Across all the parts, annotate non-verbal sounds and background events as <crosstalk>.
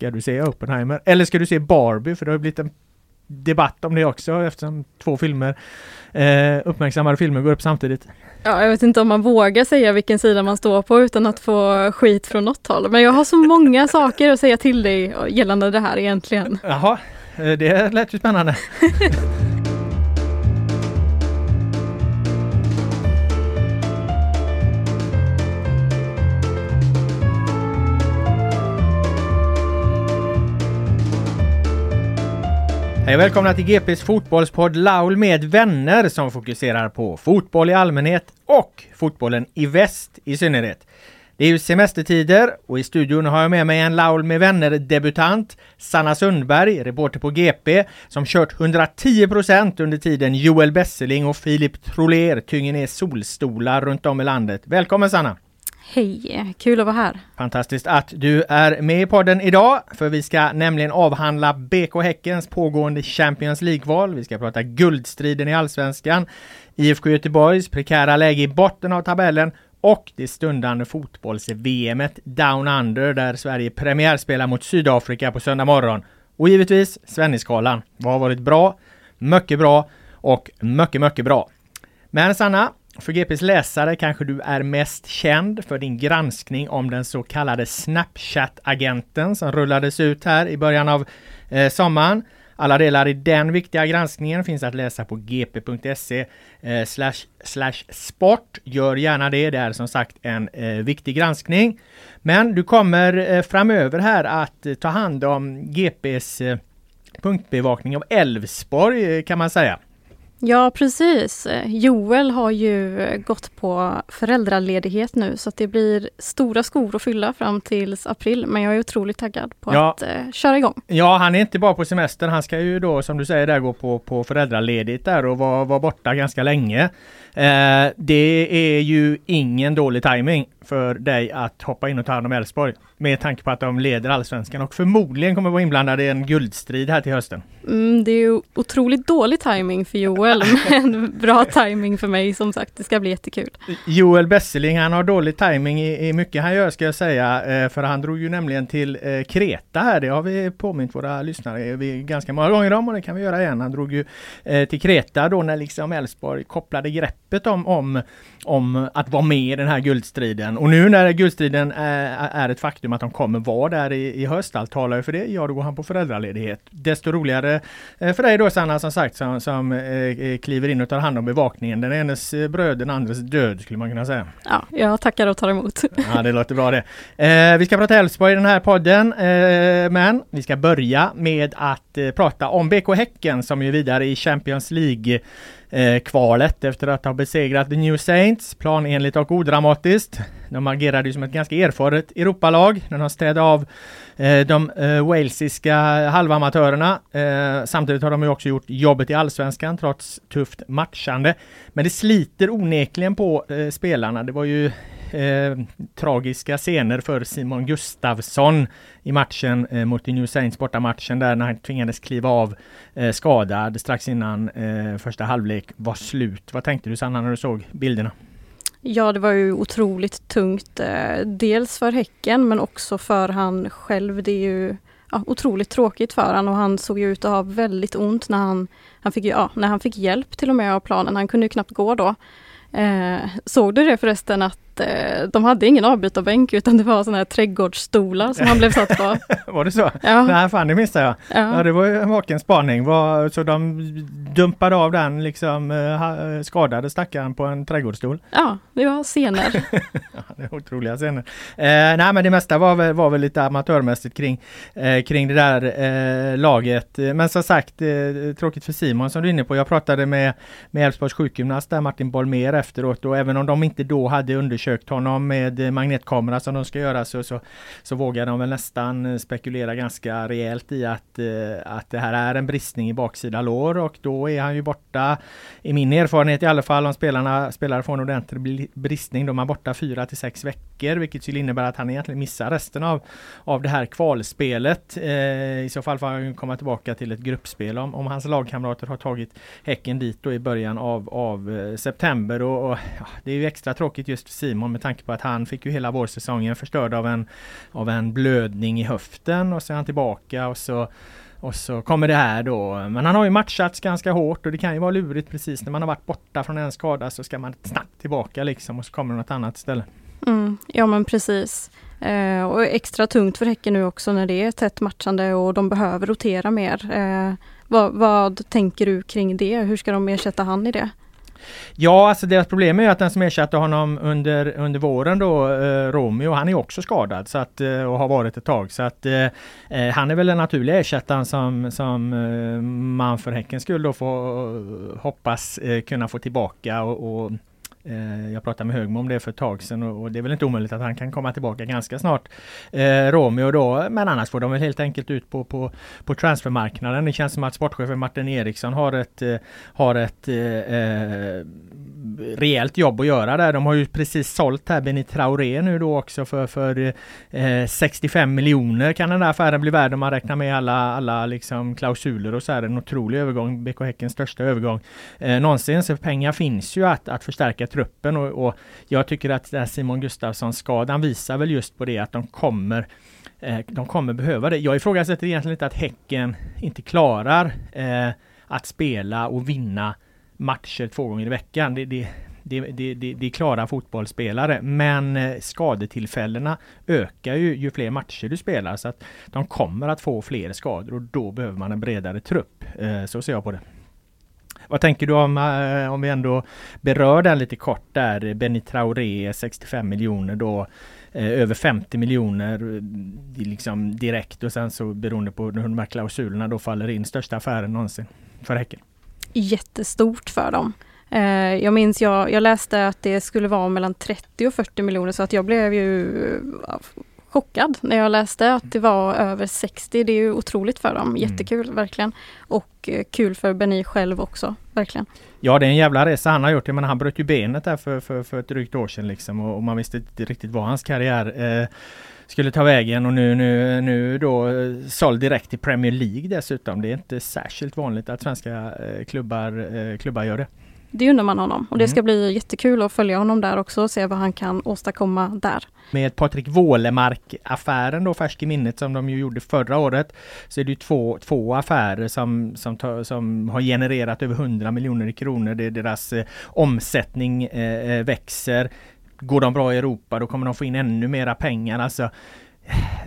ska du se Oppenheimer? Eller ska du se Barbie? För det har blivit en debatt om det också eftersom två filmer, eh, uppmärksammade filmer går upp samtidigt. Ja, jag vet inte om man vågar säga vilken sida man står på utan att få skit från något håll. Men jag har så många <laughs> saker att säga till dig gällande det här egentligen. Jaha, eh, det lät ju spännande. <laughs> Hej och välkomna till GPs fotbollspodd Laul med vänner som fokuserar på fotboll i allmänhet och fotbollen i väst i synnerhet. Det är ju semestertider och i studion har jag med mig en Laul med vänner-debutant, Sanna Sundberg, reporter på GP, som kört 110% under tiden Joel Besseling och Filip Troler tynger ner solstolar runt om i landet. Välkommen Sanna! Hej! Kul att vara här. Fantastiskt att du är med i podden idag, för vi ska nämligen avhandla BK Häckens pågående Champions League-val. Vi ska prata guldstriden i Allsvenskan, IFK Göteborgs prekära läge i botten av tabellen och det stundande fotbolls-VM Down Under där Sverige premiärspelar mot Sydafrika på söndag morgon. Och givetvis Svennisgalan. Vad har varit bra, mycket bra och mycket, mycket bra. Men Sanna, för GPs läsare kanske du är mest känd för din granskning om den så kallade Snapchat-agenten som rullades ut här i början av eh, sommaren. Alla delar i den viktiga granskningen finns att läsa på gp.se eh, slash, slash sport. Gör gärna det, det är som sagt en eh, viktig granskning. Men du kommer eh, framöver här att eh, ta hand om GPs eh, punktbevakning av Elfsborg eh, kan man säga. Ja precis. Joel har ju gått på föräldraledighet nu så att det blir stora skor att fylla fram tills april. Men jag är otroligt taggad på ja. att eh, köra igång. Ja, han är inte bara på semester. Han ska ju då som du säger där gå på, på föräldraledigt där och vara var borta ganska länge. Eh, det är ju ingen dålig timing för dig att hoppa in och ta hand om Elfsborg. Med tanke på att de leder allsvenskan och förmodligen kommer vara inblandade i en guldstrid här till hösten. Mm, det är ju otroligt dålig timing för Joel, <laughs> men bra timing för mig som sagt. Det ska bli jättekul. Joel Besseling, han har dålig timing i, i mycket han gör ska jag säga. Eh, för han drog ju nämligen till eh, Kreta här. Det har vi påmint våra lyssnare vi ganska många gånger om och det kan vi göra igen. Han drog ju eh, till Kreta då när liksom Elfsborg kopplade greppet om, om, om att vara med i den här guldstriden. Och nu när guldstriden är, är ett faktum att de kommer vara där i, i höst, allt talar ju för det. Ja, då går han på föräldraledighet. Desto roligare eh, för dig då Sanna som sagt som, som eh, kliver in och tar hand om bevakningen. Den enes bröd, den andres död skulle man kunna säga. Ja, jag tackar och tar emot. <laughs> Ja, det låter bra det. Eh, vi ska prata Elfsborg i den här podden, eh, men vi ska börja med att eh, prata om BK Häcken som är vidare i Champions League eh, Eh, kvalet efter att ha besegrat The New Saints planenligt och odramatiskt. De agerade ju som ett ganska erfaret Europalag. när De städade av eh, de eh, walesiska halvamatörerna. Eh, samtidigt har de ju också gjort jobbet i allsvenskan trots tufft matchande. Men det sliter onekligen på eh, spelarna. Det var ju Eh, tragiska scener för Simon Gustafsson i matchen eh, mot New Saints bortamatchen där när han tvingades kliva av eh, skadad strax innan eh, första halvlek var slut. Vad tänkte du Sanna när du såg bilderna? Ja, det var ju otroligt tungt. Eh, dels för Häcken men också för han själv. Det är ju ja, otroligt tråkigt för han och han såg ju ut att ha väldigt ont när han, han, fick, ja, när han fick hjälp till och med av planen. Han kunde ju knappt gå då. Eh, såg du det förresten att eh, de hade ingen avbytarbänk utan det var sådana här trädgårdsstolar som han blev satt på. <laughs> var det så? Ja. Nej fan det missade jag. Ja. ja det var ju en vaken spaning. Var, så de dumpade av den liksom eh, skadade stackaren på en trädgårdsstol. Ja, det var scener. <laughs> ja, det är otroliga scener. Eh, nej men det mesta var väl, var väl lite amatörmässigt kring, eh, kring det där eh, laget. Men som sagt, eh, tråkigt för Simon som du är inne på. Jag pratade med med Elfsborgs sjukgymnast där Martin Bolmer efteråt och även om de inte då hade undersökt undersökt honom med magnetkamera som de ska göra så, så, så vågar de väl nästan spekulera ganska rejält i att, eh, att det här är en bristning i baksida lår och då är han ju borta i min erfarenhet i alla fall om spelarna spelare får en ordentlig bristning. då är man borta fyra till sex veckor vilket skulle innebära att han egentligen missar resten av, av det här kvalspelet. Eh, I så fall får han komma tillbaka till ett gruppspel om, om hans lagkamrater har tagit Häcken dit då i början av, av eh, september och, och ja, det är ju extra tråkigt just för Simon med tanke på att han fick ju hela vårsäsongen förstörd av en, av en blödning i höften och så är han tillbaka och så och så kommer det här då. Men han har ju matchats ganska hårt och det kan ju vara lurigt precis när man har varit borta från en skada så ska man snabbt tillbaka liksom och så kommer det något annat ställe. Mm, ja men precis. Eh, och extra tungt för Häcken nu också när det är tätt matchande och de behöver rotera mer. Eh, vad, vad tänker du kring det? Hur ska de ersätta han i det? Ja, alltså deras problem är ju att den som ersatte honom under, under våren då, eh, Romeo, han är också skadad så att, eh, och har varit ett tag. Så att eh, eh, han är väl den naturliga ersättaren som, som eh, man för Häckens skull då får eh, hoppas eh, kunna få tillbaka och, och Eh, jag pratade med Högmo om det för ett tag sedan och det är väl inte omöjligt att han kan komma tillbaka ganska snart. Eh, Romeo då, men annars får de väl helt enkelt ut på, på, på transfermarknaden. Det känns som att sportchefen Martin Eriksson har ett, eh, har ett eh, eh, rejält jobb att göra där. De har ju precis sålt här Benny Traoré nu då också för, för eh, 65 miljoner kan den där affären bli värd om man räknar med alla, alla liksom klausuler och så här. En otrolig övergång, BK Häckens största övergång eh, någonsin. Så pengar finns ju att, att förstärka truppen och, och jag tycker att där Simon Gustafsson-skadan visar väl just på det att de kommer eh, de kommer behöva det. Jag ifrågasätter egentligen inte att Häcken inte klarar eh, att spela och vinna matcher två gånger i veckan. Det, det, det, det, det, det är klara fotbollsspelare. Men eh, skadetillfällena ökar ju ju fler matcher du spelar. Så att de kommer att få fler skador och då behöver man en bredare trupp. Eh, så ser jag på det. Vad tänker du om, eh, om vi ändå berör den lite kort där. Benny Traoré 65 miljoner då. Eh, över 50 miljoner eh, liksom direkt och sen så beroende på hur de här klausulerna då faller in. Största affären någonsin för Häcken jättestort för dem. Jag minns, jag, jag läste att det skulle vara mellan 30 och 40 miljoner så att jag blev ju chockad när jag läste att det var över 60. Det är ju otroligt för dem. Mm. Jättekul mm. verkligen. Och eh, kul för Benny själv också, verkligen. Ja det är en jävla resa han har gjort. Men han bröt ju benet där för, för, för ett drygt år sedan liksom och, och man visste inte riktigt vad hans karriär eh, skulle ta vägen och nu, nu, nu då eh, såld direkt till Premier League dessutom. Det är inte särskilt vanligt att svenska eh, klubbar, eh, klubbar gör det. Det undrar man honom och det ska mm. bli jättekul att följa honom där också och se vad han kan åstadkomma där. Med Patrik Wålemark-affären då färsk i minnet som de ju gjorde förra året så är det ju två, två affärer som, som, som har genererat över 100 miljoner kronor. Det deras eh, omsättning eh, växer. Går de bra i Europa då kommer de få in ännu mera pengar. Alltså,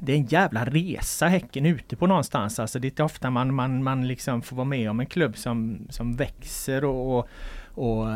det är en jävla resa Häcken ute på någonstans. Alltså det är inte ofta man, man, man liksom får vara med om en klubb som, som växer och, och, och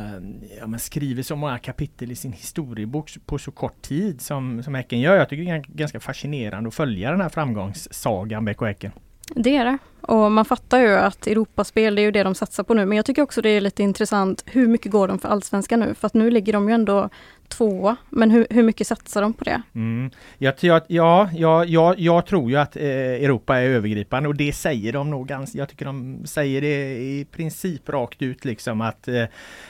ja, men skriver så många kapitel i sin historiebok på så kort tid som, som Häcken gör. Jag tycker det är ganska fascinerande att följa den här framgångssagan BK Häcken. Det är det. Och man fattar ju att Europaspel, det är ju det de satsar på nu. Men jag tycker också det är lite intressant, hur mycket går de för allsvenskan nu? För att nu ligger de ju ändå tvåa. Men hur, hur mycket satsar de på det? Mm. Jag, jag, ja, ja, ja, jag tror ju att eh, Europa är övergripande och det säger de nog ganska, jag tycker de säger det i princip rakt ut liksom att eh,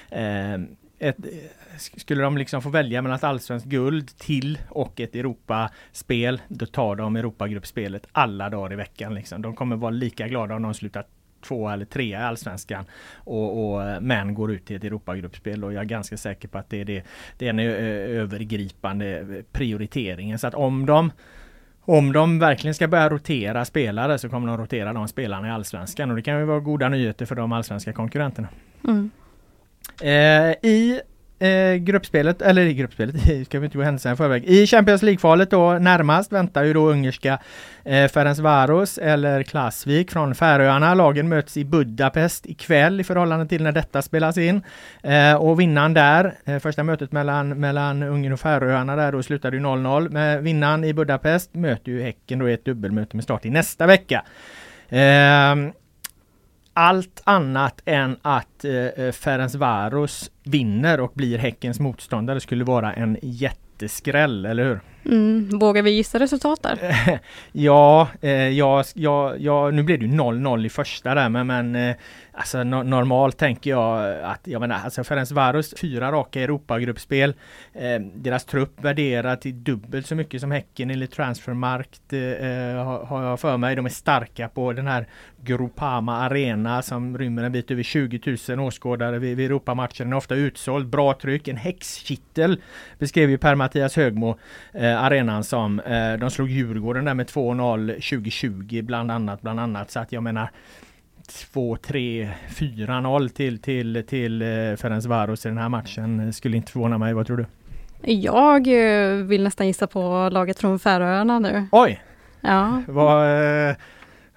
eh ett, eh, skulle de liksom få välja mellan ett allsvenskt guld till och ett Europaspel, då tar de Europagruppspelet alla dagar i veckan. Liksom. De kommer vara lika glada om de slutar två eller tre i Allsvenskan och, och men går ut i ett Europagruppspel och jag är ganska säker på att det är, det, det är den övergripande prioriteringen. Så att om de om de verkligen ska börja rotera spelare så kommer de rotera de spelarna i Allsvenskan och det kan ju vara goda nyheter för de allsvenska konkurrenterna. Mm. Eh, I eh, gruppspelet, eller i gruppspelet, <laughs> ska vi inte gå händelserna i förväg. I Champions League-kvalet då närmast väntar ju då ungerska eh, Ferencvaros eller Klasvik från Färöarna. Lagen möts i Budapest ikväll i förhållande till när detta spelas in. Eh, och vinnaren där, eh, första mötet mellan, mellan Ungern och Färöarna där då slutade ju 0-0. Men vinnaren i Budapest möter ju Häcken då i ett dubbelmöte med start i nästa vecka. Eh, allt annat än att eh, eh Ferencvaros vinner och blir Häckens motståndare skulle vara en jätteskräll, eller hur? Mm, vågar vi gissa resultat där? <laughs> ja, eh, ja, ja, ja, nu blev det ju 0-0 i första där men, men eh, Alltså no normalt tänker jag att, jag menar, alltså Ferencvaros fyra raka Europagruppspel. Eh, deras trupp värderad till dubbelt så mycket som Häcken enligt Transfermarkt eh, eh har, jag för mig. De är starka på den här Gropama Arena som rymmer en bit över 20 000 åskådare vid, vid Europamatchen. Den är ofta utsåld, bra tryck, en häxkittel beskrev ju Per-Mattias Högmo eh, arenan som. Eh, de slog Djurgården där med 2-0 2020 bland annat, bland annat. Så att jag menar 2, 3, 4-0 till, till, till eh, Ferencvaros i den här matchen. Skulle inte förvåna mig. Vad tror du? Jag eh, vill nästan gissa på laget från Färöarna nu. Oj! Ja. Vad, eh,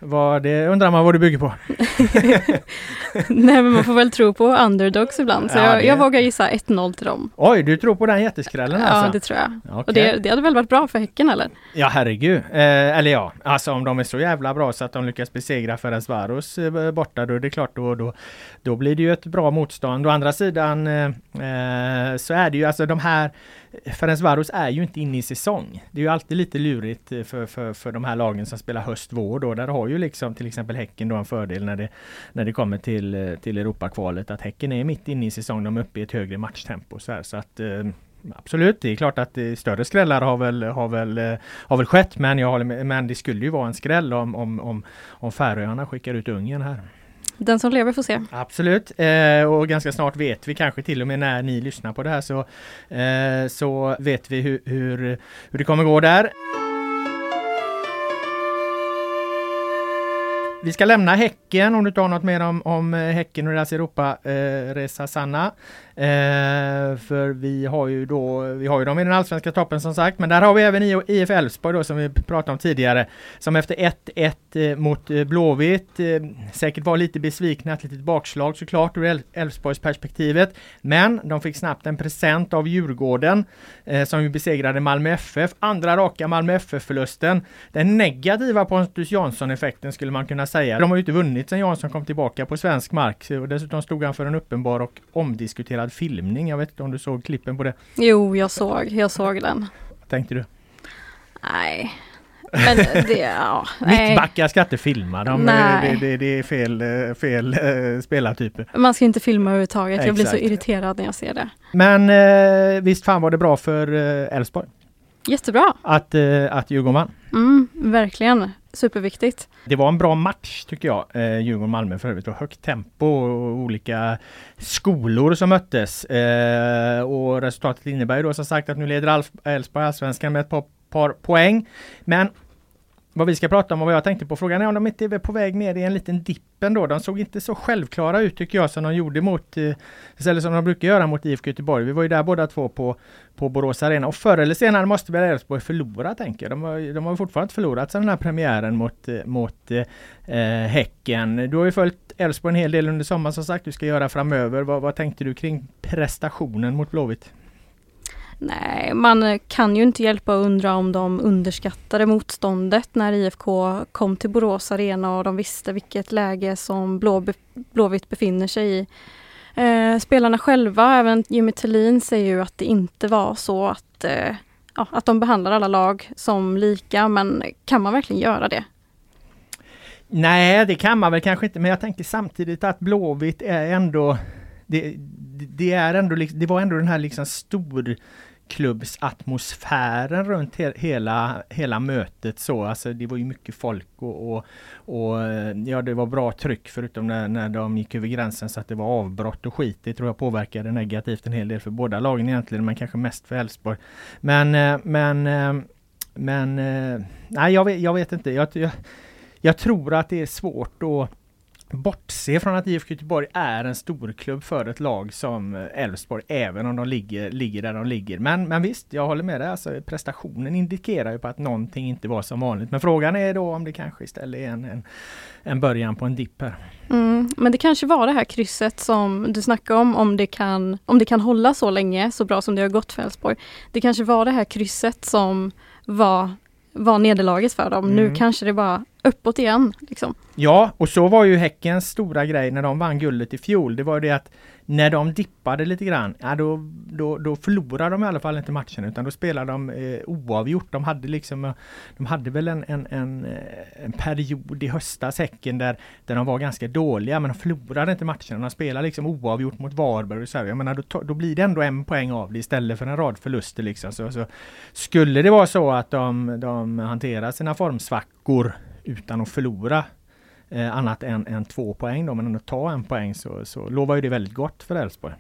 vad det undrar man vad du bygger på. <laughs> Nej men man får väl tro på underdogs ibland. Så ja, jag, det... jag vågar gissa 1-0 till dem. Oj, du tror på den jätteskrällen alltså? Ja, det tror jag. Okay. Och det, det hade väl varit bra för Häcken eller? Ja, herregud. Eh, eller ja, alltså om de är så jävla bra så att de lyckas besegra Ferencvaros eh, borta, då är det klart då, då, då blir det ju ett bra motstånd. Å andra sidan eh, eh så är det ju alltså de här Ferencvaros är ju inte inne i säsong. Det är ju alltid lite lurigt eh, för, för, för de här lagen som spelar höst-vår då. Där har ju liksom till exempel Häcken då en fördel när det, när det kommer till, eh, till Europakvalet. Att Häcken är mitt inne i säsong. De är uppe i ett högre matchtempo. Så, här, så att eh, Absolut, det är klart att större skrällar har väl, har väl, har väl skett. Men, jag håller med, men det skulle ju vara en skräll om, om, om, om Färöarna skickar ut Ungern här. Den som lever får se. Absolut, eh, och ganska snart vet vi kanske till och med när ni lyssnar på det här så, eh, så vet vi hur, hur, hur det kommer gå där. Vi ska lämna Häcken om du inte har något mer om, om eh, Häcken och deras Europa-resa eh, Sanna. Eh, för vi har ju då, vi har ju dem i den allsvenska toppen som sagt, men där har vi även IF Elfsborg då som vi pratade om tidigare, som efter 1-1 eh, mot eh, Blåvitt eh, säkert var lite besvikna, ett litet bakslag såklart ur Elfsborgs perspektivet. Men de fick snabbt en present av Djurgården eh, som ju besegrade Malmö FF. Andra raka Malmö FF-förlusten. Den negativa Pontus Jansson-effekten skulle man kunna säga. De har ju inte vunnit sedan Jansson kom tillbaka på svensk mark och dessutom stod han för en uppenbar och omdiskuterad filmning. Jag vet inte om du såg klippen på det? Jo, jag såg, jag såg den. Vad tänkte du? Nej, men det, ja. <laughs> Mittbackar ska inte filma, de, det, det, det, är fel, fel uh, spelartyper. Man ska inte filma överhuvudtaget, Exakt. jag blir så irriterad när jag ser det. Men uh, visst fan var det bra för Elfsborg? Jättebra! Att, att Djurgården vann. Mm, verkligen. Superviktigt. Det var en bra match tycker jag. Eh, Djurgården-Malmö för övrigt. Det var högt tempo och olika skolor som möttes. Eh, och resultatet innebär ju då som sagt att nu leder Elfsborg allsvenskan med ett par, par poäng. Men vad vi ska prata om och vad jag tänkte på. Frågan är om de inte är på väg ner i en liten dipp ändå. De såg inte så självklara ut tycker jag som de gjorde mot, eh, eller som de brukar göra mot IFK Göteborg. Vi var ju där båda två på, på Borås Arena och förr eller senare måste väl Elfsborg förlora tänker jag. De har, de har fortfarande inte förlorat sedan den här premiären mot, eh, mot eh, eh, Häcken. Du har ju följt Elfsborg en hel del under sommaren som sagt du ska göra framöver. Vad, vad tänkte du kring prestationen mot Blåvitt? Nej, man eh, kan ju inte hjälpa att undra om de underskattade motståndet när IFK kom till Borås Arena och de visste vilket läge som Blå, Blåvitt befinner sig i. Eh, spelarna själva, även Jimmy Tillin, säger ju att det inte var så att, eh, ja, att de behandlar alla lag som lika, men kan man verkligen göra det? Nej, det kan man väl kanske inte, men jag tänker samtidigt att Blåvitt är ändå det, det, är ändå, det var ändå den här liksom stor klubbsatmosfären runt he hela, hela mötet så. Alltså det var ju mycket folk och, och, och ja det var bra tryck förutom när, när de gick över gränsen så att det var avbrott och skit. Det tror jag påverkade negativt en hel del för båda lagen egentligen men kanske mest för Elfsborg. Men, eh, men, eh, men eh, nej jag vet, jag vet inte. Jag, jag, jag tror att det är svårt att bortse från att IFK Göteborg är en storklubb för ett lag som Elfsborg, även om de ligger, ligger där de ligger. Men, men visst, jag håller med dig. Alltså, prestationen indikerar ju på att någonting inte var som vanligt. Men frågan är då om det kanske istället är en, en, en början på en dipp här. Mm, men det kanske var det här krysset som du snackade om, om det, kan, om det kan hålla så länge, så bra som det har gått för Elfsborg. Det kanske var det här krysset som var var nederlaget för dem. Mm. Nu kanske det bara uppåt igen. Liksom. Ja, och så var ju Häckens stora grej när de vann guldet i fjol. Det var det att när de dippade lite grann, ja, då, då, då förlorade de i alla fall inte matchen utan då spelade de eh, oavgjort. De hade liksom, eh, de hade väl en, en, en, eh, en, period i höstas, Häcken, där, där de var ganska dåliga men de förlorade inte matchen. De spelade liksom oavgjort mot Varberg och så. Jag menar, då, då blir det ändå en poäng av det istället för en rad förluster liksom. Så, så skulle det vara så att de, de hanterar sina formsvackor utan att förlora eh, annat än, än två poäng då, men ändå ta en poäng så, så lovar ju det väldigt gott för Elfsborg.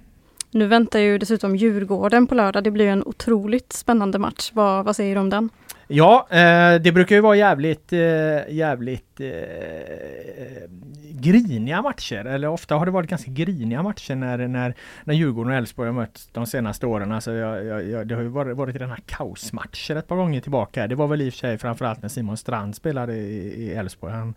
Nu väntar ju dessutom Djurgården på lördag. Det blir en otroligt spännande match. Vad, vad säger du om den? Ja, eh, det brukar ju vara jävligt, eh, jävligt eh, griniga matcher. Eller ofta har det varit ganska griniga matcher när, när, när Djurgården och Elfsborg har mötts de senaste åren. Alltså jag, jag, det har ju varit, varit rena kaosmatcher ett par gånger tillbaka. Det var väl i och för sig framförallt när Simon Strand spelade i Elfsborg. Han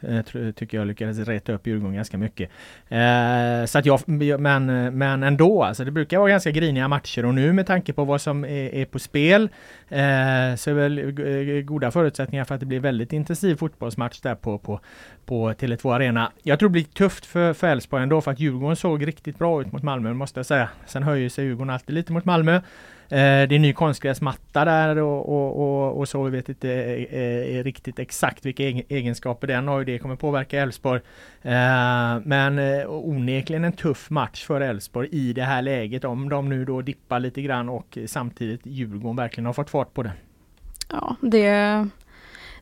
eh, tycker jag lyckades reta upp Djurgården ganska mycket. Eh, så att jag, men, men ändå, alltså det brukar vara ganska griniga matcher och nu med tanke på vad som är, är på spel eh, så är väl Eh, eh, goda förutsättningar för att det blir väldigt intensiv fotbollsmatch där på, på, på Tele2 Arena. Jag tror det blir tufft för Elfsborg ändå för att Djurgården såg riktigt bra ut mot Malmö måste jag säga. Sen höjer sig Djurgården alltid lite mot Malmö. Eh, det är ny konstgräsmatta där och, och, och, och, så. Vi vet inte eh, eh riktigt exakt vilka egenskaper den har. och Det kommer påverka Elfsborg. Eh, men eh, onekligen en tuff match för Elfsborg i det här läget. Om de nu då dippar lite grann och samtidigt Djurgården verkligen har fått fart på det. Ja, det,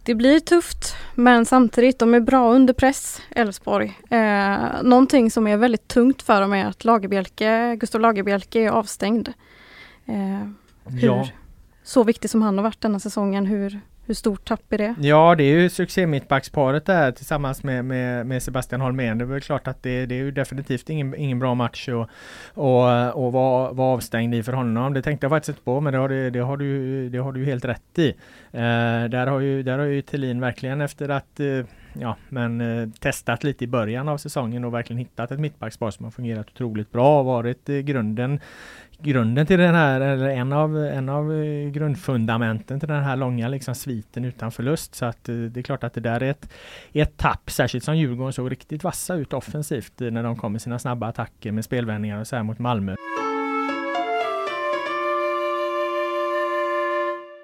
det blir tufft men samtidigt, de är bra under press, Elfsborg. Eh, någonting som är väldigt tungt för dem är att Lagerbielke, Gustav Lagerbielke är avstängd. Eh, hur, ja. Så viktig som han har varit denna säsongen, hur, hur stort tapp är det? Ja det är ju succé mittbacksparet där tillsammans med, med, med Sebastian Holmén. Det är väl klart att det, det är ju definitivt ingen, ingen bra match och, och, och vara var avstängd i för honom. Det tänkte jag faktiskt inte på men det har, det, det har, du, det har du helt rätt i. Eh, där har ju, där har ju Thelin verkligen efter att eh, ja, men eh, testat lite i början av säsongen och verkligen hittat ett mittbackspar som har fungerat otroligt bra och varit eh, grunden grunden till den här, eller en av, en av eh, grundfundamenten till den här långa liksom sviten utan förlust. Så att eh, det är klart att det där är ett, ett tapp, särskilt som Djurgården såg riktigt vassa ut offensivt eh, när de kom med sina snabba attacker med spelvändningar och så här mot Malmö.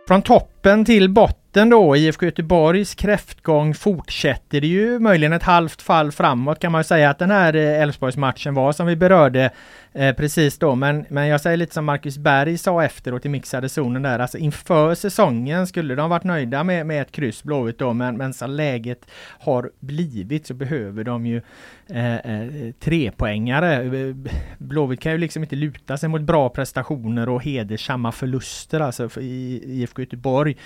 Från toppen till botten då, IFK Göteborgs kräftgång fortsätter ju möjligen ett halvt fall framåt kan man säga att den här eh, Elfsborgsmatchen var som vi berörde Eh, precis då, men, men jag säger lite som Marcus Berg sa efteråt i mixade zonen där, alltså inför säsongen skulle de varit nöjda med, med ett kryss Blåvitt då, men, men så läget har blivit så behöver de ju eh, eh, trepoängare. Blåvitt kan ju liksom inte luta sig mot bra prestationer och hedersamma förluster alltså för i IFK Göteborg.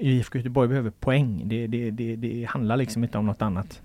IFK Göteborg behöver poäng. Det, det, det, det handlar liksom inte om något annat.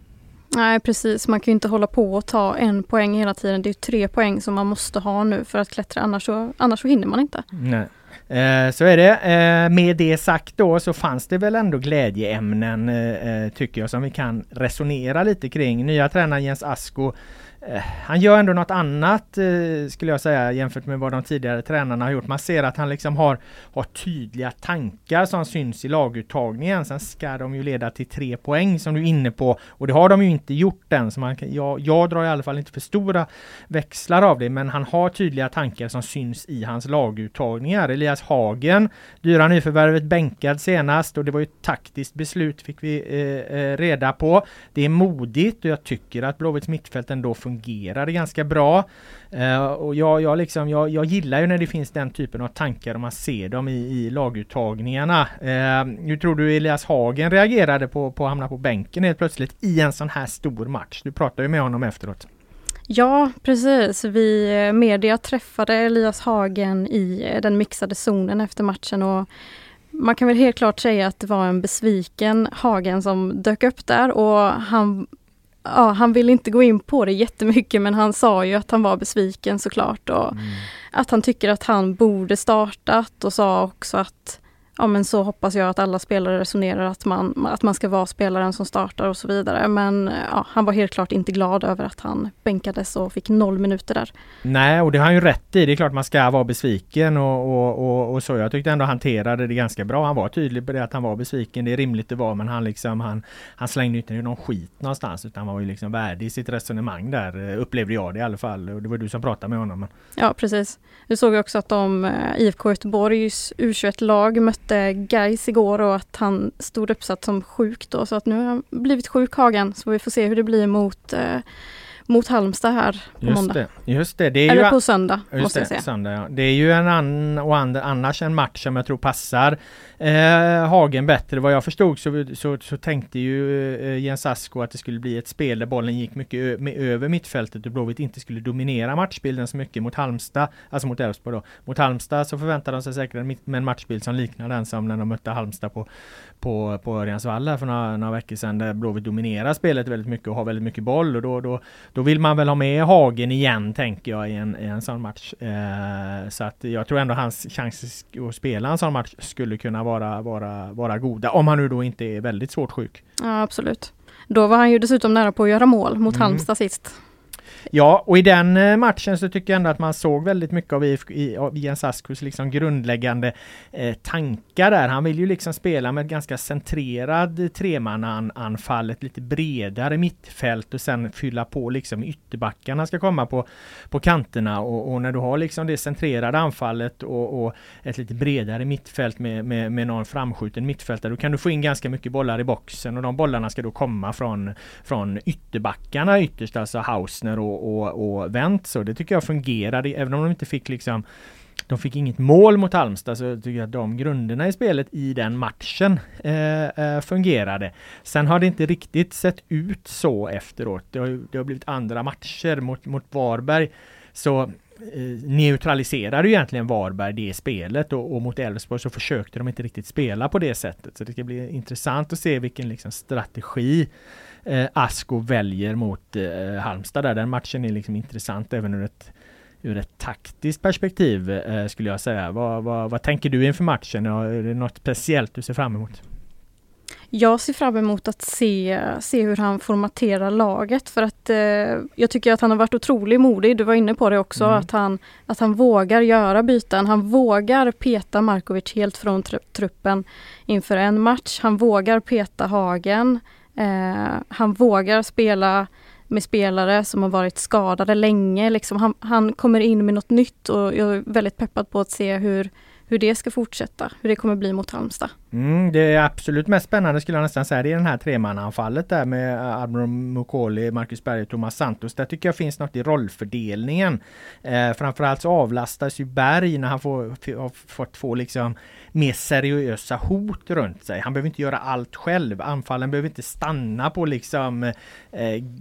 Nej precis, man kan inte hålla på och ta en poäng hela tiden. Det är tre poäng som man måste ha nu för att klättra, annars så, annars så hinner man inte. Nej. Eh, så är det. Eh, med det sagt då så fanns det väl ändå glädjeämnen eh, tycker jag som vi kan resonera lite kring. Nya tränaren Jens Asko Eh, Eh, han gör ändå något annat eh, skulle jag säga jämfört med vad de tidigare tränarna har gjort. Man ser att han liksom har, har tydliga tankar som syns i laguttagningen. Sen ska de ju leda till tre poäng som du är inne på och det har de ju inte gjort än. Så man kan, jag, jag drar i alla fall inte för stora växlar av det men han har tydliga tankar som syns i hans laguttagningar. Elias Hagen, dyra nyförvärvet bänkad senast och det var ju ett taktiskt beslut fick vi eh, eh reda på. Det är modigt och jag tycker att Blåvitts mittfält ändå fungerar fungerade ganska bra. Uh, och jag, jag, liksom, jag, jag gillar ju när det finns den typen av tankar och man ser dem i, i laguttagningarna. Uh, hur tror du Elias Hagen reagerade på, på att hamna på bänken helt plötsligt i en sån här stor match? Du pratade ju med honom efteråt. Ja, precis. Vi media träffade Elias Hagen i eh, den mixade zonen efter matchen och man kan väl helt klart säga att det var en besviken Hagen som dök upp där och han Ja, han vill inte gå in på det jättemycket men han sa ju att han var besviken såklart och mm. att han tycker att han borde startat och sa också att ja men så hoppas jag att alla spelare resonerar att man, att man ska vara spelaren som startar och så vidare. Men ja, han var helt klart inte glad över att han bänkades och fick noll minuter där. Nej, och det har han ju rätt i. Det är klart man ska vara besviken och, och, och, och så. Jag tyckte ändå han hanterade det ganska bra. Han var tydlig på det att han var besviken. Det är rimligt det var, men han liksom han, han slängde inte någon skit någonstans utan han var ju liksom värdig i sitt resonemang där. Eh, upplevde jag det i alla fall. Och det var du som pratade med honom. Ja, precis. Du såg också att de eh, IFK Göteborgs U21-lag mötte mötte Gais igår och att han stod uppsatt som sjuk då. Så att nu har han blivit sjuk Hagen så vi får se hur det blir mot eh, mot Halmstad här på just måndag. Det, just det. det är Eller ju, på söndag måste jag säga. Söndag, ja. Det är ju en an, och and, annars en match som jag tror passar eh, Hagen bättre. Vad jag förstod så, så, så tänkte ju eh, Jens Asko att det skulle bli ett spel där bollen gick mycket med, över mittfältet och Blåvitt inte skulle dominera matchbilden så mycket mot Halmstad, alltså mot Elfsborg då. Mot Halmstad så förväntade de sig säkert en, en matchbild som liknar den som när de mötte Halmstad på, på, på Örjansvall för några, några veckor sedan där Blåvitt dominerar spelet väldigt mycket och har väldigt mycket boll och då, då, då vill man väl ha med Hagen igen tänker jag i en, i en sån match. Eh, så att jag tror ändå hans chanser att spela en sån match skulle kunna vara, vara, vara goda. Om han nu då inte är väldigt svårt sjuk. Ja absolut. Då var han ju dessutom nära på att göra mål mot mm. Halmstad sist. Ja, och i den eh, matchen så tycker jag ändå att man såg väldigt mycket av, IFK, av Jens Askus liksom grundläggande eh, tankar där. Han vill ju liksom spela med ett ganska centrerad tremannaanfall, ett lite bredare mittfält och sen fylla på liksom ytterbackarna ska komma på, på kanterna och, och när du har liksom det centrerade anfallet och, och ett lite bredare mittfält med, med, med någon framskjuten mittfältare, då kan du få in ganska mycket bollar i boxen och de bollarna ska då komma från, från ytterbackarna ytterst, alltså Hausner och och, och, och vänt så. Det tycker jag fungerade, även om de inte fick liksom de fick inget mål mot Halmstad så tycker jag att de grunderna i spelet i den matchen eh, eh fungerade. Sen har det inte riktigt sett ut så efteråt. Det har, det har blivit andra matcher mot, mot Varberg. Så eh, neutraliserade egentligen Varberg det spelet och, och mot Elfsborg så försökte de inte riktigt spela på det sättet. Så det ska bli intressant att se vilken liksom, strategi eh, Asko väljer mot eh, Halmstad där. Den matchen är liksom intressant även ur ett ur ett taktiskt perspektiv eh, skulle jag säga. Vad, vad, vad, tänker du inför matchen? Är det något speciellt du ser fram emot? Jag ser fram emot att se, se hur han formaterar laget för att eh, jag tycker att han har varit otroligt modig. Du var inne på det också, mm. att, han, att han vågar göra byten. Han vågar peta Markovic helt från truppen inför en match. Han vågar peta Hagen. Eh, han vågar spela med spelare som har varit skadade länge. Liksom han, han, kommer in med något nytt och jag är väldigt peppad på att se hur, hur det ska fortsätta, hur det kommer bli mot Halmstad. Mm, det absolut mest spännande skulle jag nästan säga det är den här tremannaanfallet där med eh, Admiral Mukoli, Marcus Berg och Thomas Santos. Där tycker jag finns något i rollfördelningen. Eh, framförallt så avlastas ju Berg när han får, har fått få liksom mer seriösa hot runt sig. Han behöver inte göra allt själv. Anfallen behöver inte stanna på liksom eh,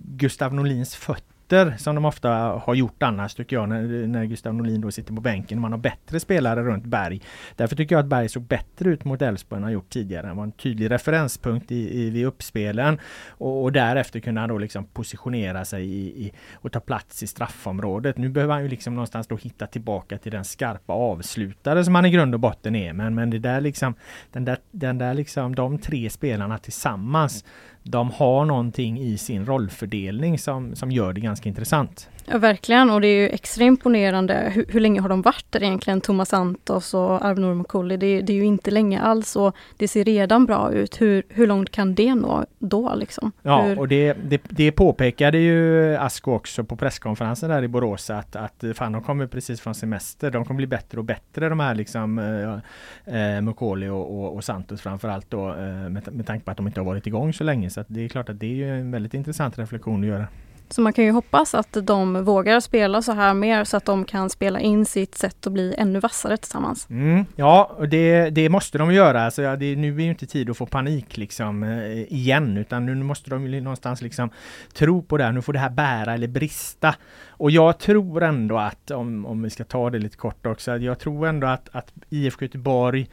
Gustav Norlins fötter byter som de ofta har gjort annars tycker jag när, när Gustav Norlin då sitter på bänken. Man har bättre spelare runt Berg. Därför tycker jag att Berg såg bättre ut mot Elfsborg än han gjort tidigare. Han var en tydlig referenspunkt i, i, vid uppspelen och, och därefter kunde han då liksom positionera sig i, i, och ta plats i straffområdet. Nu behöver han ju liksom någonstans då hitta tillbaka till den skarpa avslutare som han i grund och botten är. Men, men det där liksom, den där, den där liksom, de tre spelarna tillsammans de har någonting i sin rollfördelning som, som gör det ganska intressant. Ja verkligen och det är ju extra imponerande. Hur, hur länge har de varit där egentligen? Thomas Santos och Arnor McCauley. Det, det, är ju inte länge alls och det ser redan bra ut. Hur, hur långt kan det nå då liksom? Ja hur... och det, det, det påpekade ju Asko också på presskonferensen där i Borås att, att fan de kommer precis från semester. De kommer bli bättre och bättre de här liksom eh, eh McCauley och, och, och, Santos framförallt då eh, med, med tanke på att de inte har varit igång så länge. Så det är klart att det är ju en väldigt intressant reflektion att göra. Så man kan ju hoppas att de vågar spela så här mer så att de kan spela in sitt sätt och bli ännu vassare tillsammans. Mm, ja, och det, det måste de göra. Alltså, ja, det, nu är ju inte tid att få panik liksom eh, igen utan nu måste de ju någonstans liksom tro på det här. Nu får det här bära eller brista. Och jag tror ändå att, om, om vi ska ta det lite kort också, jag tror ändå att, att IFK Göteborg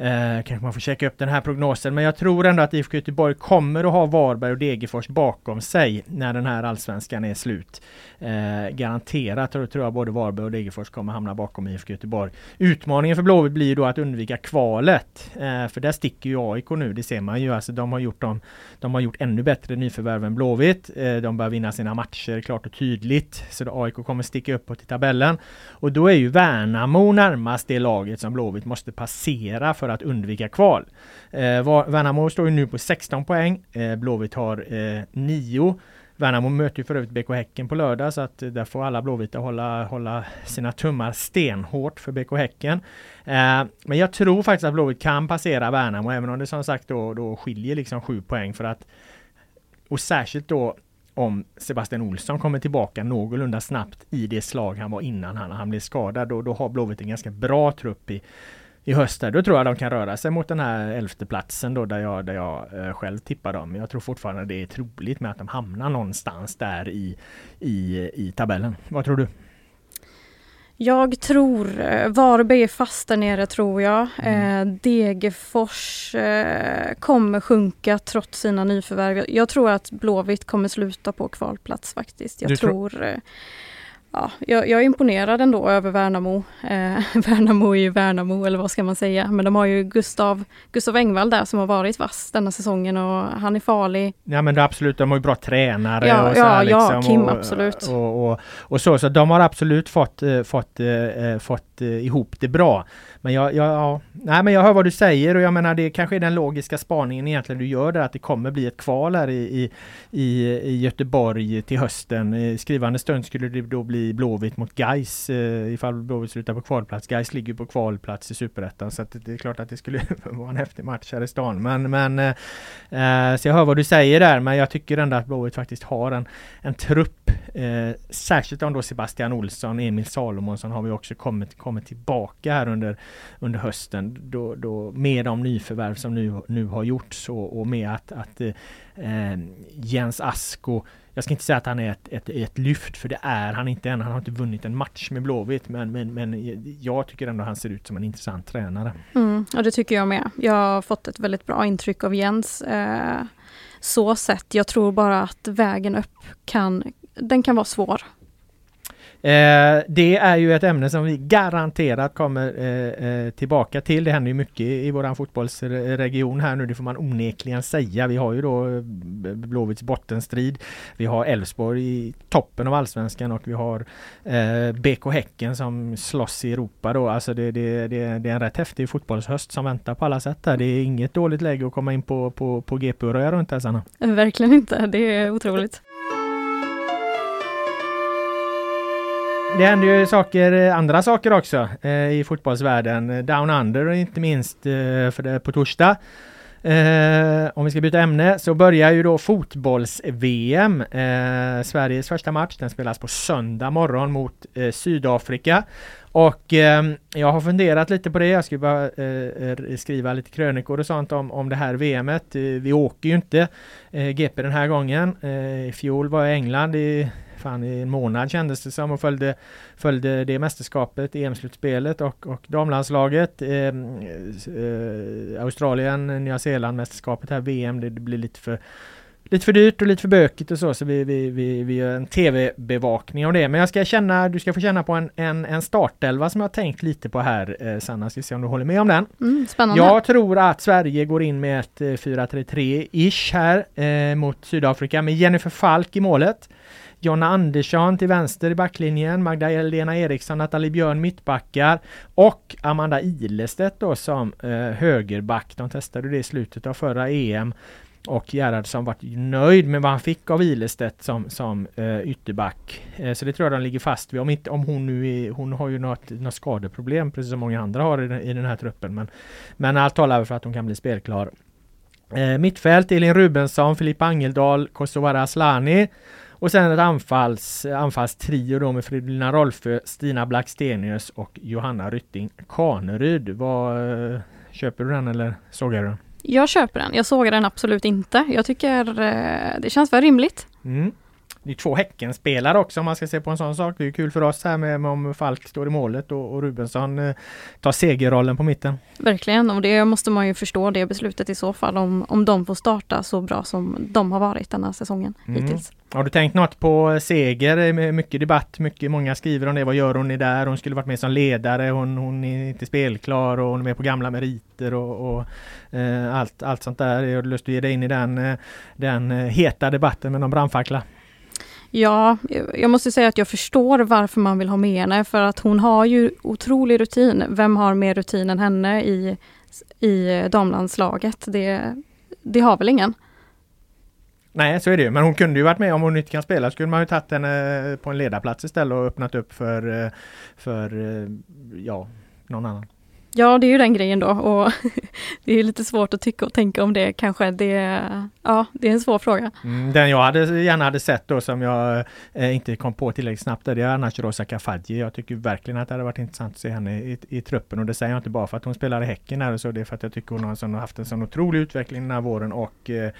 Eh, kanske man får checka upp den här prognosen, men jag tror ändå att IFK Göteborg kommer att ha Varberg och Degerfors bakom sig när den här allsvenskan är slut. Eh, garanterat tror, tror jag både Varberg och Degerfors kommer hamna bakom IFK Göteborg. Utmaningen för Blåvitt blir då att undvika kvalet. Eh, för där sticker ju AIK nu, det ser man ju. Alltså de har gjort, dem, de har gjort ännu bättre nyförvärv än Blåvitt. Eh, de börjar vinna sina matcher klart och tydligt. Så AIK kommer sticka uppåt i tabellen. Och då är ju Värnamo närmast det laget som Blåvitt måste passera för att undvika kval. Eh, Värnamo står ju nu på 16 poäng. Eh, Blåvitt har eh, 9. Värnamo möter ju för övrigt BK Häcken på lördag så att eh, där får alla blåvita hålla, hålla sina tummar stenhårt för BK Häcken. Eh, men jag tror faktiskt att Blåvitt kan passera Värnamo även om det som sagt då, då skiljer liksom 7 poäng för att och särskilt då om Sebastian Olsson kommer tillbaka någorlunda snabbt i det slag han var innan han, han blev skadad. Då, då har Blåvitt en ganska bra trupp i, i höst där, då tror jag de kan röra sig mot den här elfte platsen då där jag, där jag eh, själv tippar dem. Jag tror fortfarande det är troligt med att de hamnar någonstans där i, i, i tabellen. Vad tror du? Jag tror eh, Varberg är fast där nere tror jag. Mm. Eh, Degerfors eh, kommer sjunka trots sina nyförvärv. Jag tror att Blåvitt kommer sluta på kvalplats faktiskt. Jag du tror, eh, ja, jag, jag är imponerad ändå över Värnamo. Eh, <laughs> Värnamo är ju Värnamo, eller vad ska man säga. Men de har ju Gustav, Gustav Engvall där som har varit vass denna säsongen och han är farlig. Ja men absolut, de har ju bra tränare. Ja, och så ja, liksom, ja Kim och, absolut. Och, och, och, så, så de har absolut fått, eh, fått, eh, fått ihop det bra. Men jag, jag, ja, nej, men jag hör vad du säger och jag menar det kanske är den logiska spaningen egentligen du gör där att det kommer bli ett kval här i, i, i Göteborg till hösten. I skrivande stund skulle det då bli Blåvitt mot Gais eh, ifall Blåvitt slutar på kvalplats. Gais ligger på kvalplats i Superettan så det är klart att det skulle <laughs> vara en häftig match här i stan. Men, men eh, eh, så jag hör vad du säger där men jag tycker ändå att Blåvitt faktiskt har en, en trupp eh, särskilt om då Sebastian Olsson, Emil Salomonsson har vi också kommit, kommit tillbaka här under under hösten då, då med de nyförvärv som nu, nu har gjorts och, och med att, att eh, eh, Jens Asko jag ska inte säga att han är ett, ett, ett lyft, för det är han inte än. Han har inte vunnit en match med Blåvitt, men, men, men jag tycker ändå han ser ut som en intressant tränare. Mm, och det tycker jag med. Jag har fått ett väldigt bra intryck av Jens. Eh, så sett. Jag tror bara att vägen upp kan, den kan vara svår. Eh, det är ju ett ämne som vi garanterat kommer eh, eh tillbaka till. Det händer ju mycket i våran fotbollsregion här nu, det får man onekligen säga. Vi har ju då eh, Blåvitts bottenstrid. Vi har Elfsborg i toppen av allsvenskan och vi har eh, BK Häcken som slåss i Europa då. Alltså det, det, det, det, är en rätt häftig fotbollshöst som väntar på alla sätt här. Det är inget dåligt läge att komma in på, på, på GP och röra runt här Sanna. Verkligen inte, det är otroligt. Det händer ju saker, eh, andra saker också eh, i fotbollsvärlden. Down Under inte minst eh, för det, på torsdag. Eh, om vi ska byta ämne så börjar ju då fotbolls-VM. Eh, Sveriges första match, den spelas på söndag morgon mot eh, Sydafrika. Och eh, jag har funderat lite på det. Jag ska bara eh, skriva lite krönikor och sånt om, om det här VMet. Eh, vi åker ju inte eh, GP den här gången. I fjol var jag i England i fan i en månad kändes det som och följde, följde det mästerskapet, EM-slutspelet och, och damlandslaget. Eh, eh, Australien, Nya Zeeland mästerskapet här, VM, det, det blir lite för lite för dyrt och lite för bökigt och så, så vi, vi, vi, vi gör en tv-bevakning av det. Men jag ska känna, du ska få känna på en, en, en startelva som jag har tänkt lite på här, eh, Sanna. Ska se om du håller med om den. Mm, spännande. Jag tror att Sverige går in med ett 4-3-3-ish eh, här eh, mot Sydafrika med Jennifer Falk i målet. Jonna Andersson till vänster i backlinjen, Magdalena Eriksson, Nathalie Björn mittbackar och Amanda Ilestedt då som eh, högerback. De testade det i slutet av förra EM och Gerhardsson var nöjd med vad han fick av Ilestedt som, som eh, ytterback. Eh, så det tror jag de ligger fast vid. Om, inte, om hon nu är, hon har ju något, något skadeproblem precis som många andra har i den, i den här truppen. Men, men allt talar för att hon kan bli spelklar. Eh, mittfält Elin Rubensson, Filippa Angeldal, Kosovare Aslani. Och sen ett anfalls, anfallstrio då med Fridolina Rolfö, Stina Blackstenius och Johanna Rytting Kaneryd. Vad, köper du den eller sågar du den? Jag köper den. Jag sågar den absolut inte. Jag tycker det känns väl rimligt. Mm. Det är två Häckenspelare också om man ska se på en sån sak. Det är kul för oss här med, med om Falk står i målet och, och Rubensson eh, tar segerrollen på mitten. Verkligen och det måste man ju förstå det beslutet i så fall om, om de får starta så bra som de har varit den här säsongen mm. hittills. Har du tänkt något på seger? Mycket debatt, mycket, många skriver om det. Vad gör hon i där? Hon skulle varit med som ledare, hon, hon är inte spelklar och hon är med på gamla meriter och, och eh, allt, allt sånt där. Jag har lust att ge dig in i den, eh, den eh, heta debatten med någon brandfackla. Ja, jag måste säga att jag förstår varför man vill ha med henne för att hon har ju otrolig rutin. Vem har mer rutin än henne i, i damlandslaget? Det, det har väl ingen? Nej, så är det ju. Men hon kunde ju varit med om hon inte kan spela. Skulle man ju tagit henne eh, på en ledarplats istället och öppnat upp för, eh, för eh, ja, någon annan. Ja, det är ju den grejen då och <laughs> det är lite svårt att tycka och tänka om det kanske. Det, ja, det är en svår fråga. Mm, den jag hade, gärna hade sett då som jag eh, inte kom på tillräckligt snabbt det är annars Rosa Kafaji. Jag tycker verkligen att det hade varit intressant att se henne i, i truppen och det säger jag inte bara för att hon spelar i Häcken här och så. Det är för att jag tycker hon har haft en sån otrolig utveckling den här våren och eh,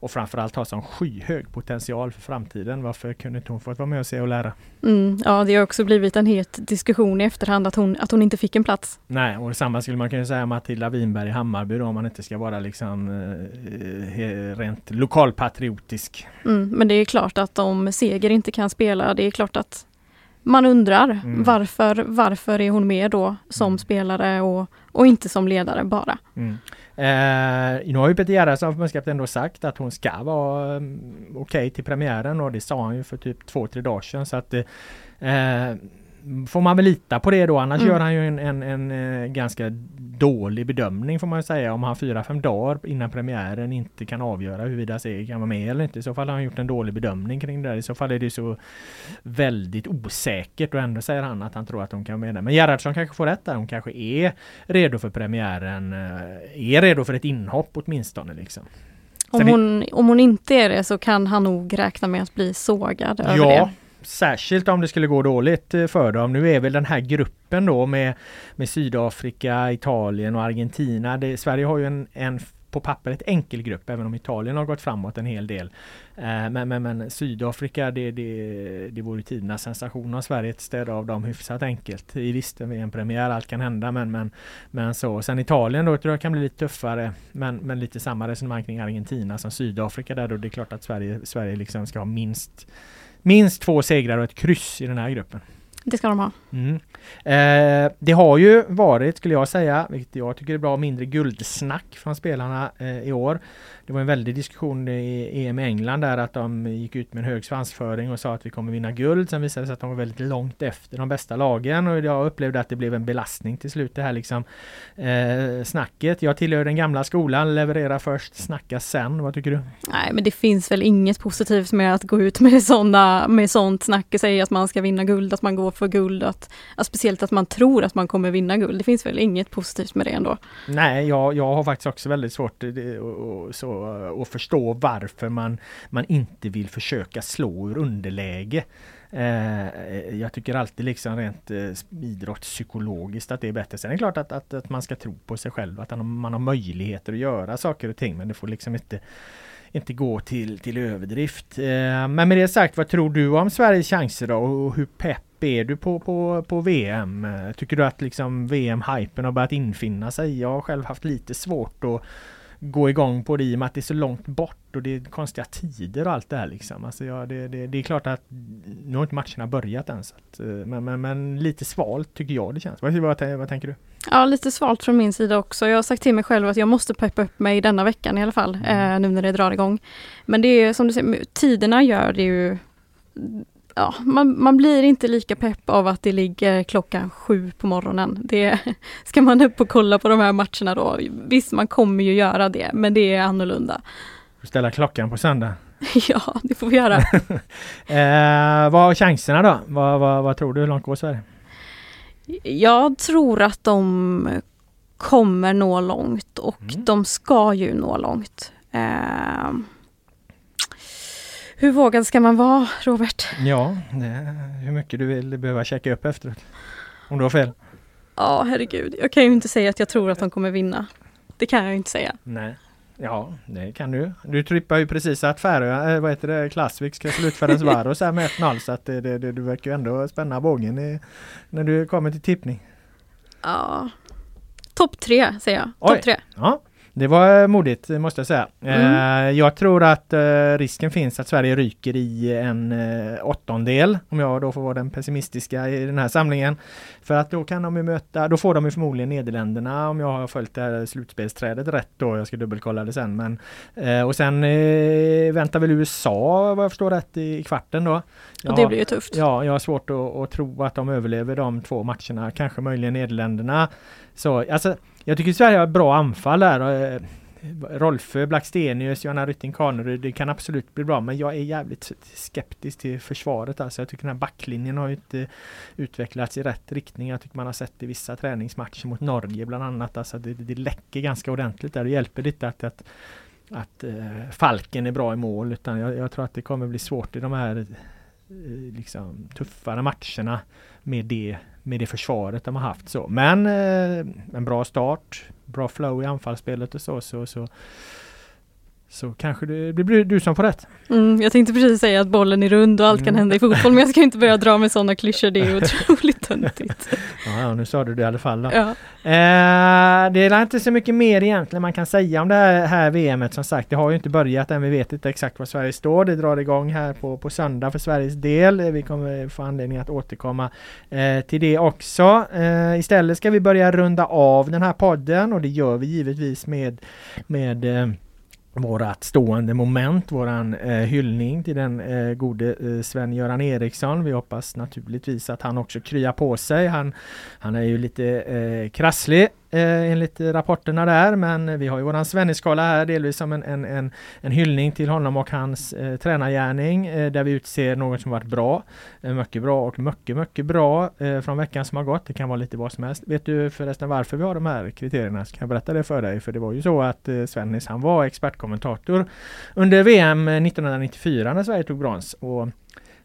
och framförallt har sån skyhög potential för framtiden. Varför kunde inte hon fått vara med och se och lära? Mm, ja, det har också blivit en het diskussion i efterhand att hon, att hon inte fick en plats. Nej, och samma skulle man kunna säga om Matilda Winberg i Hammarby då, om man inte ska vara liksom eh, rent lokalpatriotisk. Mm, men det är klart att om Seger inte kan spela, det är klart att man undrar mm. varför, varför är hon med då som mm. spelare och, och inte som ledare bara. Mm. Eh, nu har ju Peter Gerhardsson, förbundskapten, ändå sagt att hon ska vara eh, okej okay till premiären och det sa han ju för typ två, tre dagar sedan. Så att, eh, får man väl lita på det då. Annars mm. gör han ju en, en, en, eh, ganska dålig bedömning får man säga. Om han fyra, fem dagar innan premiären inte kan avgöra huruvida Seger kan vara med eller inte. I så fall har han gjort en dålig bedömning kring det. I så fall är det så väldigt osäkert och ändå säger han att han tror att de kan vara med. Men Gerhardsson kanske får rätt där. Hon kanske är redo för premiären. Eh, är redo för ett inhopp åtminstone liksom. Om hon, om hon inte är det så kan han nog räkna med att bli sågad över ja, det. Särskilt om det skulle gå dåligt eh, för dem. Nu är väl den här gruppen då med, med Sydafrika, Italien och Argentina. Det, Sverige har ju en, en på pappret enkel grupp även om Italien har gått framåt en hel del. Eh, men, men, men, Sydafrika det, det, det vore tidernas sensation om Sverige städade av dem hyfsat enkelt. I visst, är en premiär, allt kan hända men, men, men så. Sen Italien då tror jag kan bli lite tuffare men, men lite samma resonemang kring Argentina som Sydafrika där då det är klart att Sverige, Sverige liksom ska ha minst minst två segrar och ett kryss i den här gruppen. Det ska de ha. Mm. Eh, det har ju varit, skulle jag säga, vilket jag tycker är bra, mindre guldsnack från spelarna eh, i år. Det var en väldig diskussion i EM i England där att de gick ut med en hög svansföring och sa att vi kommer vinna guld. Sen visade det sig att de var väldigt långt efter de bästa lagen och jag upplevde att det blev en belastning till slut det här liksom eh, snacket. Jag tillhör den gamla skolan, leverera först, snacka sen. Vad tycker du? Nej men det finns väl inget positivt med att gå ut med sådana med sånt snack och säga att man ska vinna guld, att man går för guld, att, att speciellt att man tror att man kommer vinna guld. Det finns väl inget positivt med det ändå? Nej, jag, jag har faktiskt också väldigt svårt det, och, och så Eh, och förstå varför man, man inte vill försöka slå ur underläge. Eh, jag tycker alltid liksom rent eh, idrottspsykologiskt att det är bättre. Sen är det klart att, att, att man ska tro på sig själv, att man har möjligheter att göra saker och ting men det får liksom inte inte gå till, till överdrift. Men med det sagt, vad tror du om Sveriges chanser då och hur pepp är du på, på, på VM? Tycker du att liksom VM-hypen har börjat infinna sig? Jag har själv haft lite svårt att gå igång på det i och med att det är så långt bort och det är konstiga tider och allt det här liksom. Alltså ja, det, det, det är klart att nu har inte matcherna börjat än. Så att, eh, men, men, men, lite svalt tycker jag det känns. Vad, vad, vad, tänker du? Ja, lite svalt från min sida också. Jag har sagt till mig själv att jag måste peppa upp mig denna veckan i alla fall, mm. eh, nu när det drar igång. Men det är som du säger, tiderna gör det ju ja, man, man blir inte lika pepp av att det ligger klockan sju på morgonen. Det, <laughs> ska man upp och kolla på de här matcherna då, visst man kommer ju göra det, men det är annorlunda. Ställa klockan på söndag? <laughs> ja, det får vi göra. <laughs> eh, vad har chanserna då? Vad, vad, vad tror du? Hur långt går Sverige? Jag tror att de kommer nå långt och mm. de ska ju nå långt. Eh, Hur vågad ska man vara, Robert? Ja, hur mycket du vill behöva checka upp efteråt. Om du har fel. Ja, herregud. Jag kan ju inte säga att jag tror att de kommer vinna. Det kan jag inte säga. Nej. Ja, det kan du. Du trippar ju precis att Färö, äh, vad heter det, Klassvik ska slutföras Varos här med 1-0 så att det, det, det, du verkar ju ändå spänna bågen i, när du kommer till tippning. Ja. Topp tre säger jag. Topp tre. Ja, det var modigt måste jag säga. Mm. jag tror att eh, risken finns att Sverige ryker i en eh, åttondel, om jag då får vara den pessimistiska i den här samlingen. För att då kan de ju möta, då får de ju förmodligen Nederländerna om jag har följt det här slutspelsträdet rätt då. Jag ska dubbelkolla det sen. Men, och sen väntar väl USA vad jag förstår rätt i kvarten då. Och det blir ju tufft. Ja, jag har svårt att, att tro att de överlever de två matcherna. Kanske möjligen Nederländerna. Så alltså jag tycker Sverige har ett bra anfall där. Eh, Rolfö, Blackstenius, Johanna Rytting Kaneryd, det kan absolut bli bra men jag är jävligt skeptisk till försvaret alltså. Jag tycker den här backlinjen har inte utvecklats i rätt riktning. Jag tycker man har sett i vissa träningsmatcher mot Norge bland annat. Alltså det, det läcker ganska ordentligt där. Det hjälper lite att, att, att uh, Falken är bra i mål utan jag, jag, tror att det kommer bli svårt i de här uh, liksom, tuffare matcherna med det med det försvaret de har haft så. Men eh, en bra start, bra flow i anfallsspelet och så, så, så så kanske det blir du som får rätt. Mm, jag tänkte precis säga att bollen är rund och allt mm. kan hända i fotboll men jag ska inte börja dra med sådana klyschor, det är <laughs> otroligt töntigt. ja, nu sa du det i alla fall. Då. Ja. Eh, det är inte så mycket mer egentligen man kan säga om det här, här VMet som sagt. Det har ju inte börjat än, vi vet inte exakt var Sverige står. Det drar igång här på, på söndag för Sveriges del. Vi kommer få anledning att återkomma eh, till det också. Eh, istället ska vi börja runda av den här podden och det gör vi givetvis med, med eh, vårat stående moment, våran eh, hyllning till den eh, gode eh, Sven-Göran Eriksson. Vi hoppas naturligtvis att han också kryar på sig. Han, han är ju lite eh, krasslig eh, enligt rapporterna där. Men vi har ju våran Svenneskala här delvis som en, en, en, en hyllning till honom och hans eh, tränargärning eh, där vi utser något som varit bra, eh, mycket bra och mycket, mycket bra eh, från veckan som har gått. Det kan vara lite vad som helst. Vet du förresten varför vi har de här kriterierna? Så kan jag berätta det för dig? För det var ju så att eh, Svennis han var expertkommentator under VM eh, 1994 när Sverige tog brons. Och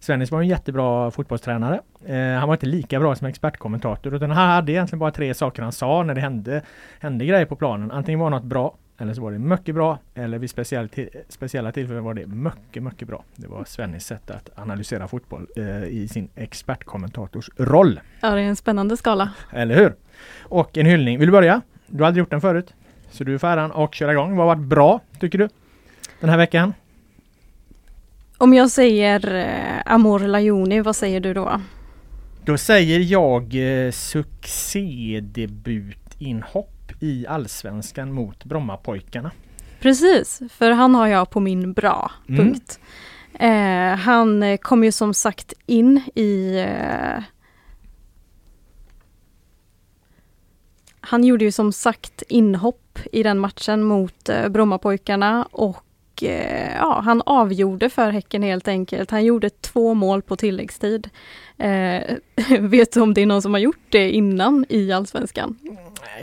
Svennis var en jättebra fotbollstränare. Eh, han var inte lika bra som expertkommentator utan han hade egentligen bara tre saker han sa när det hände, hände grejer på planen. Antingen var något bra eller så var det mycket bra eller vid speciell speciella tillfällen var det mycket, mycket bra. Det var Svennis sätt att analysera fotboll eh, i sin expertkommentators roll. Ja, det är en spännande skala. Eller hur? Och en hyllning. Vill du börja? Du har aldrig gjort den förut. Så du får äran och köra igång. Vad har varit bra, tycker du? Den här veckan? Om jag säger eh, Amor Lajoni, vad säger du då? Då säger jag eh, succédebutinhopp i Allsvenskan mot Brommapojkarna. Precis, för han har jag på min bra mm. punkt. Eh, han kom ju som sagt in i eh, Han gjorde ju som sagt inhopp i den matchen mot eh, Brommapojkarna och Eh, ja, han avgjorde för Häcken helt enkelt. Han gjorde två mål på tilläggstid. Eh, <laughs> vet du om det är någon som har gjort det innan i Allsvenskan?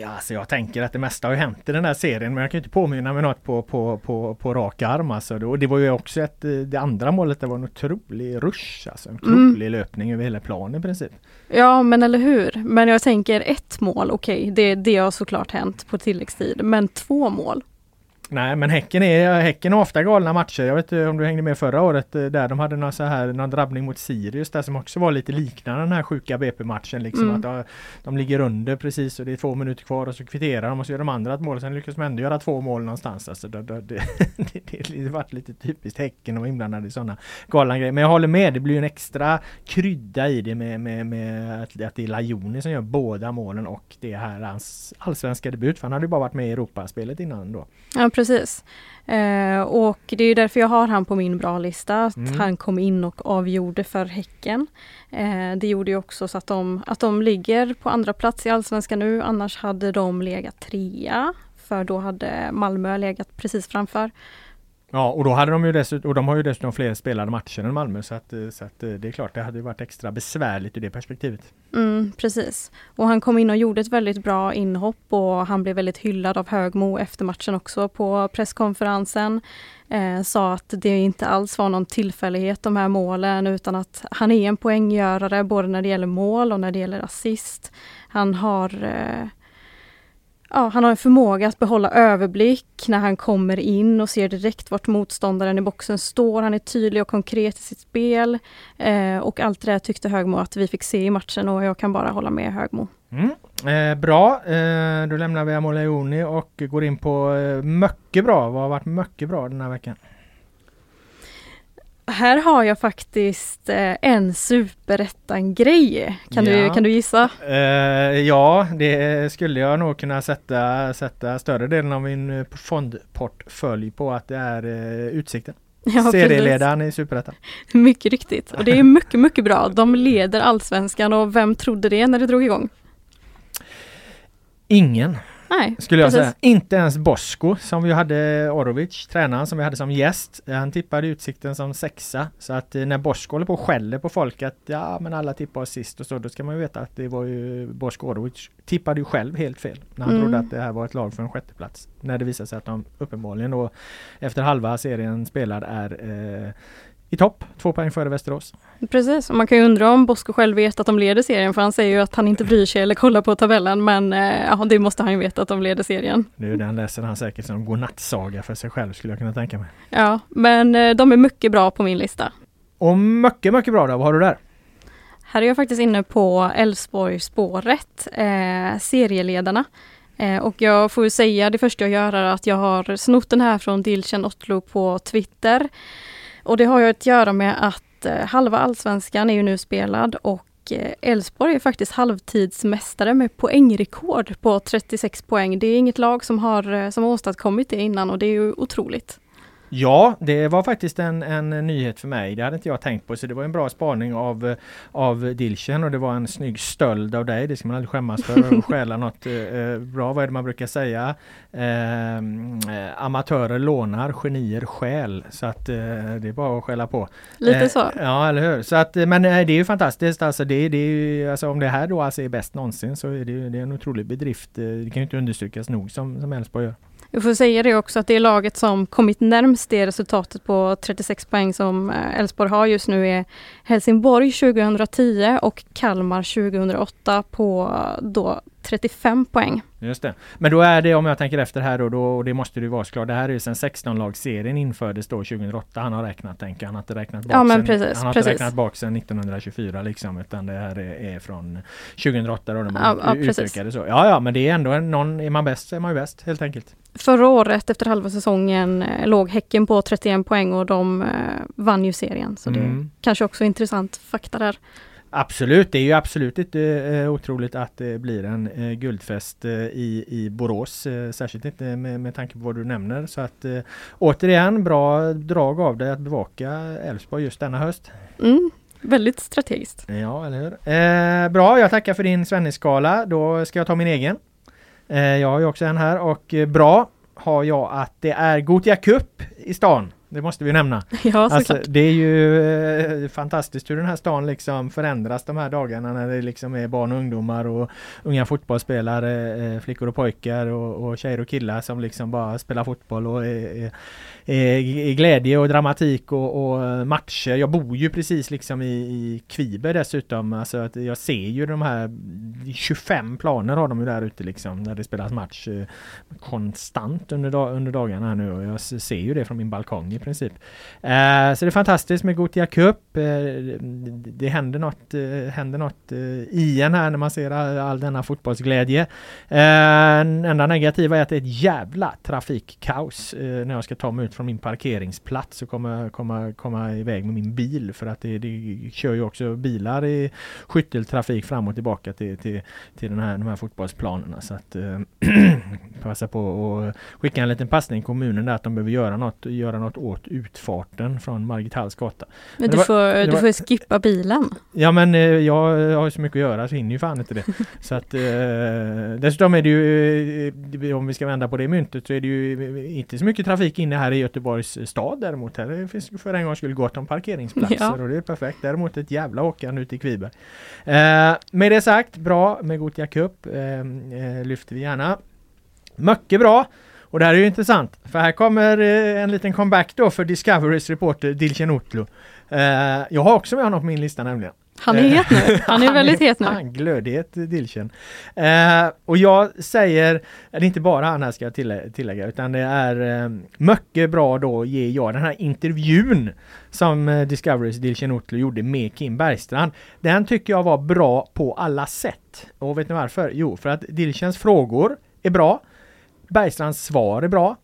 Ja, alltså jag tänker att det mesta har hänt i den här serien men jag kan inte påminna mig något på, på, på, på rak arm. Alltså. Det var ju också ett, det andra målet det var en otrolig rush, alltså en otrolig mm. löpning över hela planen i princip. Ja men eller hur. Men jag tänker ett mål, okej okay, det, det har såklart hänt på tilläggstid. Men två mål, Nej men Häcken är Häcken har ofta galna matcher. Jag vet inte om du hängde med förra året eh, där de hade någon så här någon drabbning mot Sirius där som också var lite liknande den här sjuka BP-matchen. Liksom mm. att de, de, ligger under precis och det är två minuter kvar och så kvitterar de och så gör de andra ett mål. Sen lyckas de ändå göra två mål någonstans. Alltså det, det, det, <laughs> det, varit lite typiskt Häcken och inblandade i sådana galna grejer. Men jag håller med, det blir en extra krydda i det med, med, med att, att det är Lajoni som gör båda målen och det är här hans allsvenska debut. För han hade ju bara varit med i Europaspelet innan då. Ja precis. Eh, och det är därför jag har han på min bra lista. Att mm. Han kom in och avgjorde för Häcken. Eh, det gjorde ju också så att de, att de ligger på andra plats i Allsvenskan nu. Annars hade de legat trea. För då hade Malmö legat precis framför. Ja, och då hade de ju dessutom, och de har ju dessutom fler spelade matcher än Malmö så att, eh, så att eh, det är klart det hade varit extra besvärligt ur det perspektivet. Mm, precis. Och han kom in och gjorde ett väldigt bra inhopp och han blev väldigt hyllad av Högmo efter matchen också på presskonferensen. Eh, sa att det inte alls var någon tillfällighet de här målen utan att han är en poänggörare både när det gäller mål och när det gäller assist. Han har eh, ja, han har en förmåga att behålla överblick när han kommer in och ser direkt vart motståndaren i boxen står. Han är tydlig och konkret i sitt spel. Eh, och allt det där tyckte Högmo att vi fick se i matchen och jag kan bara hålla med Högmo. Mm. Eh, bra, eh, då lämnar vi Amoleoni och går in på eh, mycket bra. Vad har varit mycket bra den här veckan? Här har jag faktiskt eh, en superettan-grej. Kan, ja. du, kan du gissa? Uh, ja, det skulle jag nog kunna sätta, sätta större delen av min eh, fondportfölj på att det är uh, Utsikten. <laughs> Ja, Serieledaren i Superettan. Mycket riktigt. Och det är <laughs> mycket, mycket bra. De leder Allsvenskan och vem trodde det när det drog igång? Ingen. Nej, skulle jag precis. säga. Inte ens Bosko som vi hade Orovic, tränaren som vi hade som gäst. Han tippade Utsikten som sexa. Så att eh, när Bosko håller på och skäller på folk att ja men alla tippar sist och så, då ska man ju veta att det var ju Bosko Orovic tippade ju själv helt fel. När han mm. trodde att det här var ett lag för en sjätteplats. När det visade sig att de uppenbarligen då efter halva serien spelad är eh, i topp, två poäng före Västerås. Precis, och man kan ju undra om Bosko själv vet att de leder serien, för han säger ju att han inte bryr sig eller kollar på tabellen, men eh, ja, det måste han ju veta att de leder serien. Nu den läser han säkert som godnattsaga för sig själv skulle jag kunna tänka mig. Ja, men eh, de är mycket bra på min lista. Och mycket, mycket bra då, vad har du där? Här är jag faktiskt inne på Elfsborg-spåret, eh, serieledarna. Eh, och jag får säga det första jag gör är att jag har snott den här från Dilchen Otlo på Twitter. Och det har ju att göra med att eh, halva allsvenskan är ju nu spelad och eh, Elfsborg är faktiskt halvtidsmästare med poängrekord på 36 poäng. Det är inget lag som har, eh, som har åstadkommit det innan och det är ju otroligt. Ja, det var faktiskt en, en nyhet för mig. Det hade inte jag tänkt på. Så det var en bra spaning av, av Dilchen och det var en snygg stöld av dig. Det ska man aldrig skämmas för. Att stjäla något eh, bra. Vad är det man brukar säga? Eh, amatörer lånar, genier skäl. Så att eh, det är bara att skälla på. Lite eh, så. Ja, eller hur. Så att, men det är ju fantastiskt. Alltså, det, det är ju, alltså, om det här då alltså är bäst någonsin så är det, det är en otrolig bedrift. Det kan ju inte understrykas nog som Elfsborg gör. Vi får säga det också att det är laget som kommit närmst det resultatet på 36 poäng som eh, Elfsborg har just nu är Helsingborg 2010 och Kalmar 2008 på eh, då 35 poäng. Just det. Men då är det om jag tänker efter här då, då och det måste du vara såklart. Det här är ju sen 16-lagsserien infördes då 2008. Han har räknat tänker Han har inte räknat bak, ja, sen, precis, han har precis. inte räknat bak sen 1924 liksom utan det här är, är från 2008 då de ja, ja, utökade så. Ja ja men det är ändå någon, är man bäst så är man ju bäst helt enkelt. Förra året efter halva säsongen eh, låg Häcken på 31 poäng och de eh, vann ju serien. Så mm. det kanske också intressant fakta där. Absolut, det är ju absolut inte eh, otroligt att det blir en eh, guldfest eh, i, i Borås. Särskilt inte med, med tanke på vad du nämner. Så att återigen bra drag av dig att bevaka Elfsborg just denna höst. Mm, väldigt strategiskt. Ja, eller hur. Bra, jag tackar för din Svennis-skala. Då ska jag ta min egen. Jag har ju också en här och bra har jag att det är Gotia Cup i stan. Det måste vi nämna. <laughs> Ja, alltså, det är ju eh, fantastiskt hur den här stan liksom förändras de här dagarna när det liksom är barn och ungdomar och unga fotbollsspelare, eh, flickor och pojkar och, och tjejer och killar som liksom bara spelar fotboll och är, är i glädje och dramatik och, och, matcher. Jag bor ju precis liksom i, i Kviber dessutom. Alltså att jag ser ju de här 25 planer har de ju där ute liksom när det spelas match eh, konstant under, dag, under dagarna här nu och jag ser ju det från min balkong princip. Eh, så det är fantastiskt med Gotia Cup. Eh, det händer något, eh, händer något eh, i en här när man ser all, all denna fotbollsglädje. Eh, enda negativa är att det är ett jävla trafikkaos eh, när jag ska ta mig ut från min parkeringsplats och komma, komma, komma iväg med min bil för att det, det kör ju också bilar i skytteltrafik fram och tillbaka till, till, till den här, de här fotbollsplanerna. Så att, eh, <clears throat> passa på att skicka en liten passning till kommunen där att de behöver göra något, göra något åt utfarten från Margit Halls gata. Men, det du, var- får, du var- får skippa bilen. Ja men eh, jag har så mycket att göra så hinner ju fan inte det. <laughs> så att eh, dessutom är det ju, eh, om vi ska vända på det myntet så är det ju eh, inte så mycket trafik inne här i Göteborgs stad däremot. Här finns för en gång skulle gott om parkeringsplatser Ja. och det är perfekt. Däremot ett jävla åkande ute i Kviberg. Eh, med det sagt, bra med Gothia Cup eh, lyfter vi gärna. Mycket bra! Och det här är ju intressant för här kommer eh, en liten comeback då för Discoverys reporter Dilchen Otlo. Eh, jag har också med honom på min lista nämligen. Han är het nu. Han är väldigt het nu. <laughs> Han glödhet Dilchen. Eh, och jag säger, det är inte bara han här ska jag tillä- tillägga, utan det är eh, mycket bra då ger jag den här intervjun som eh, Discoverys Dilchen Otlo gjorde med Kim Bergstrand. Den tycker jag var bra på alla sätt. Och vet ni varför? Jo, för att Dilchens frågor är bra. Bergstrands svar är bra.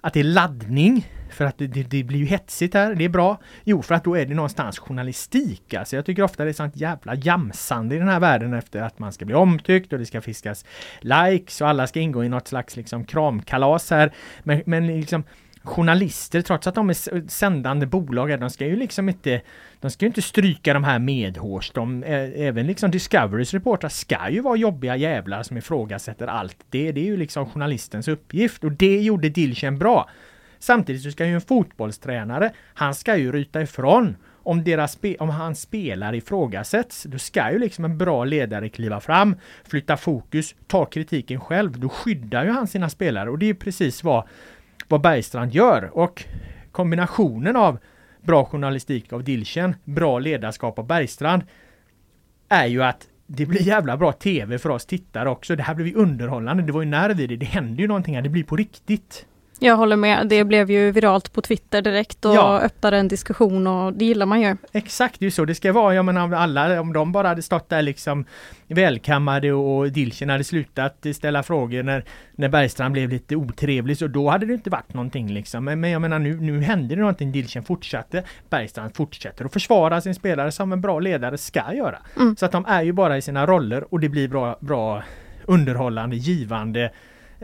Att det är laddning för att det, det, det blir ju hetsigt här, det är bra. Jo, för att då är det någonstans journalistik. Alltså jag tycker ofta det är sånt jävla jamsande i den här världen efter att man ska bli omtyckt och det ska fiskas likes och alla ska ingå i något slags liksom kramkalas här. Men, men liksom journalister, trots att de är sändande bolag, de ska ju liksom inte de ska ju inte stryka de här medhårs. De, även liksom Discoverys reportrar ska ju vara jobbiga jävlar som ifrågasätter allt. Det, det är ju liksom journalistens uppgift och det gjorde Dilchen bra. Samtidigt så ska ju en fotbollstränare, han ska ju ryta ifrån. Om, deras spe, om hans spelare ifrågasätts, då ska ju liksom en bra ledare kliva fram, flytta fokus, ta kritiken själv. Då skyddar ju han sina spelare och det är ju precis vad, vad Bergstrand gör. Och kombinationen av bra journalistik av Dilchen, bra ledarskap av Bergstrand är ju att det blir jävla bra TV för oss tittare också. Det här blir ju underhållande. Det var ju nerv i det. Det händer ju någonting här. Det blir på riktigt. Jag håller med. Det blev ju viralt på Twitter direkt och Ja. öppnade en diskussion och det gillar man ju. Exakt, det är ju så det ska vara. Jag menar om alla, om de bara hade stått där liksom välkammade och Dilchen hade slutat ställa frågor när, när Bergstrand blev lite otrevlig så då hade det inte varit någonting liksom. Men, men jag menar nu, nu hände det någonting. Dilchen fortsatte. Bergstrand fortsätter att försvara sin spelare som en bra ledare ska göra. Mm. Så att de är ju bara i sina roller och det blir bra, bra underhållande, givande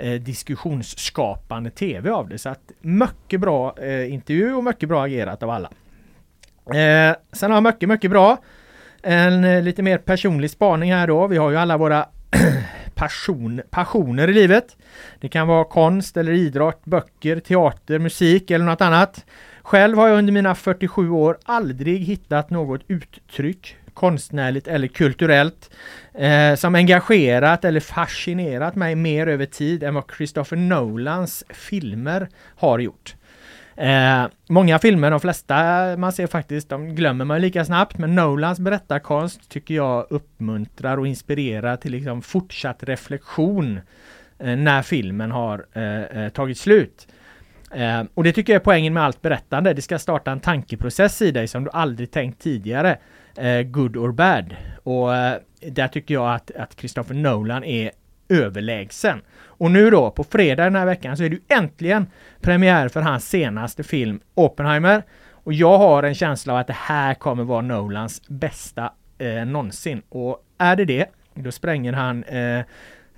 eh, diskussionsskapande TV av det. Så att mycket bra eh, intervju och mycket bra agerat av alla. Eh, sen har jag mycket, mycket bra. En eh, lite mer personlig spaning här då. Vi har ju alla våra <clears throat> passion, passioner i livet. Det kan vara konst eller idrott, böcker, teater, musik eller något annat. Själv har jag under mina 47 år aldrig hittat något uttryck konstnärligt eller kulturellt eh, som engagerat eller fascinerat mig mer över tid än vad Christopher Nolans filmer har gjort. Eh, många filmer, de flesta man ser faktiskt, de glömmer man lika snabbt men Nolans berättarkonst tycker jag uppmuntrar och inspirerar till liksom fortsatt reflektion eh, när filmen har eh, eh, tagit slut. Eh, och det tycker jag är poängen med allt berättande. Det ska starta en tankeprocess i dig som du aldrig tänkt tidigare. Eh, good or bad. Och eh, där tycker jag att, att Christopher Nolan är överlägsen. Och nu då på fredag den här veckan så är det ju äntligen premiär för hans senaste film Oppenheimer. Och jag har en känsla av att det här kommer vara Nolans bästa eh, någonsin. Och är det det, då spränger han eh,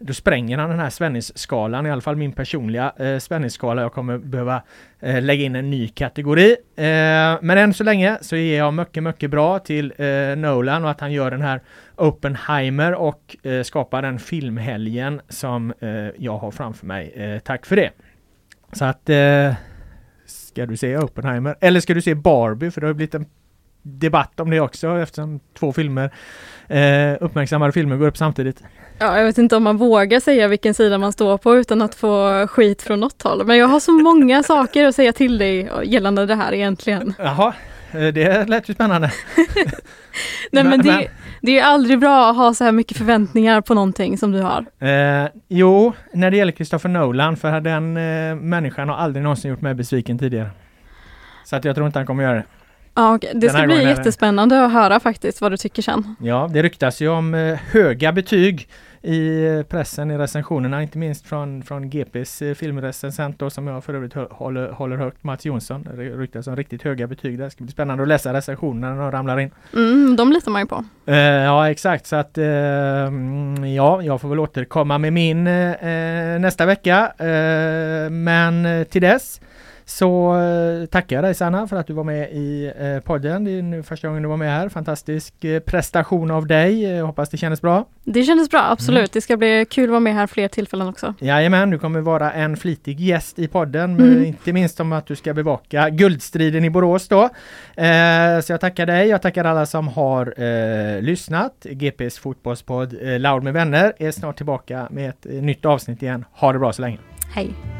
då spränger han den här spänningsskalan, i alla fall min personliga eh, spänningsskala. Jag kommer behöva eh, lägga in en ny kategori. Eh, men än så länge så ger jag mycket, mycket bra till eh, Nolan och att han gör den här Oppenheimer och eh, skapar den filmhelgen som eh, jag har framför mig. Eh, tack för det! Så att eh, Ska du se Oppenheimer? Eller ska du se Barbie? För det har blivit en debatt om det också eftersom två filmer eh, uppmärksammade filmer går upp samtidigt. Ja, jag vet inte om man vågar säga vilken sida man står på utan att få skit från något håll. Men jag har så många <laughs> saker att säga till dig gällande det här egentligen. Jaha, eh, det lät ju spännande. <laughs> Nej men Men- det, det är aldrig bra att ha så här mycket förväntningar på någonting som du har. Eh, jo, när det gäller Christopher Nolan, för den eh, människan har aldrig någonsin gjort mig besviken tidigare. Så att jag tror inte han kommer göra det. Ja, okej. det ska bli jättespännande att höra faktiskt vad du tycker sen. Ja, det ryktas ju om eh, höga betyg i pressen, i recensionerna, inte minst från, från GPs eh, filmrecensent då, som jag för övrigt håller, håller högt, Mats Jonsson. Ryktas om riktigt höga betyg där. Det ska bli spännande att läsa recensionerna när de ramlar in. Mm, de litar man ju på. Eh, ja, exakt. Så att eh, ja, jag får väl återkomma med min eh, eh, nästa vecka. Eh, men till dess så eh, tackar jag dig Sanna för att du var med i eh, podden. Det är nu första gången du var med här. Fantastisk eh, prestation av dig. Hoppas det kändes bra. Det kändes bra, absolut. Mm. Det ska bli kul att vara med här fler tillfällen också. Jajamän, du kommer vara en flitig gäst i podden. Mm. Inte minst om att du ska bevaka guldstriden i Borås då. Så jag tackar dig. Jag tackar alla som har lyssnat. GPs fotbollspodd eh, Loud med vänner är snart tillbaka med ett nytt avsnitt igen. Ha det bra så länge. Hej!